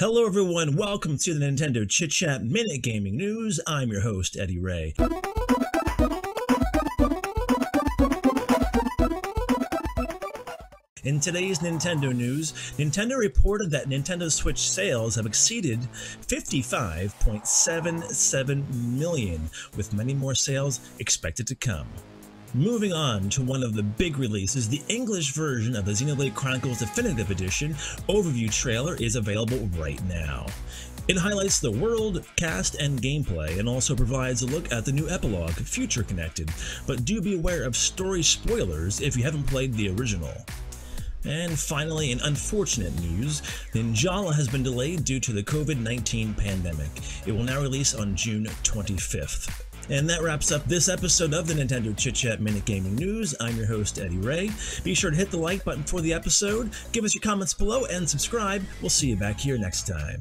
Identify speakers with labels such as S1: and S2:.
S1: Hello, everyone. Welcome to the Nintendo Chit Chat Minute Gaming News. I'm your host, Eddie Ray. In today's Nintendo news, Nintendo reported that Nintendo Switch sales have exceeded 55.77 million, with many more sales expected to come. Moving on to one of the big releases, the English version of the Xenoblade Chronicles Definitive Edition overview trailer is available right now. It highlights the world, cast, and gameplay, and also provides a look at the new epilogue, Future Connected, but do be aware of story spoilers if you haven't played the original. And finally, in unfortunate news, Ninjala has been delayed due to the COVID 19 pandemic. It will now release on June 25th. And that wraps up this episode of the Nintendo Chit Chat Minute Gaming News. I'm your host, Eddie Ray. Be sure to hit the like button for the episode, give us your comments below, and subscribe. We'll see you back here next time.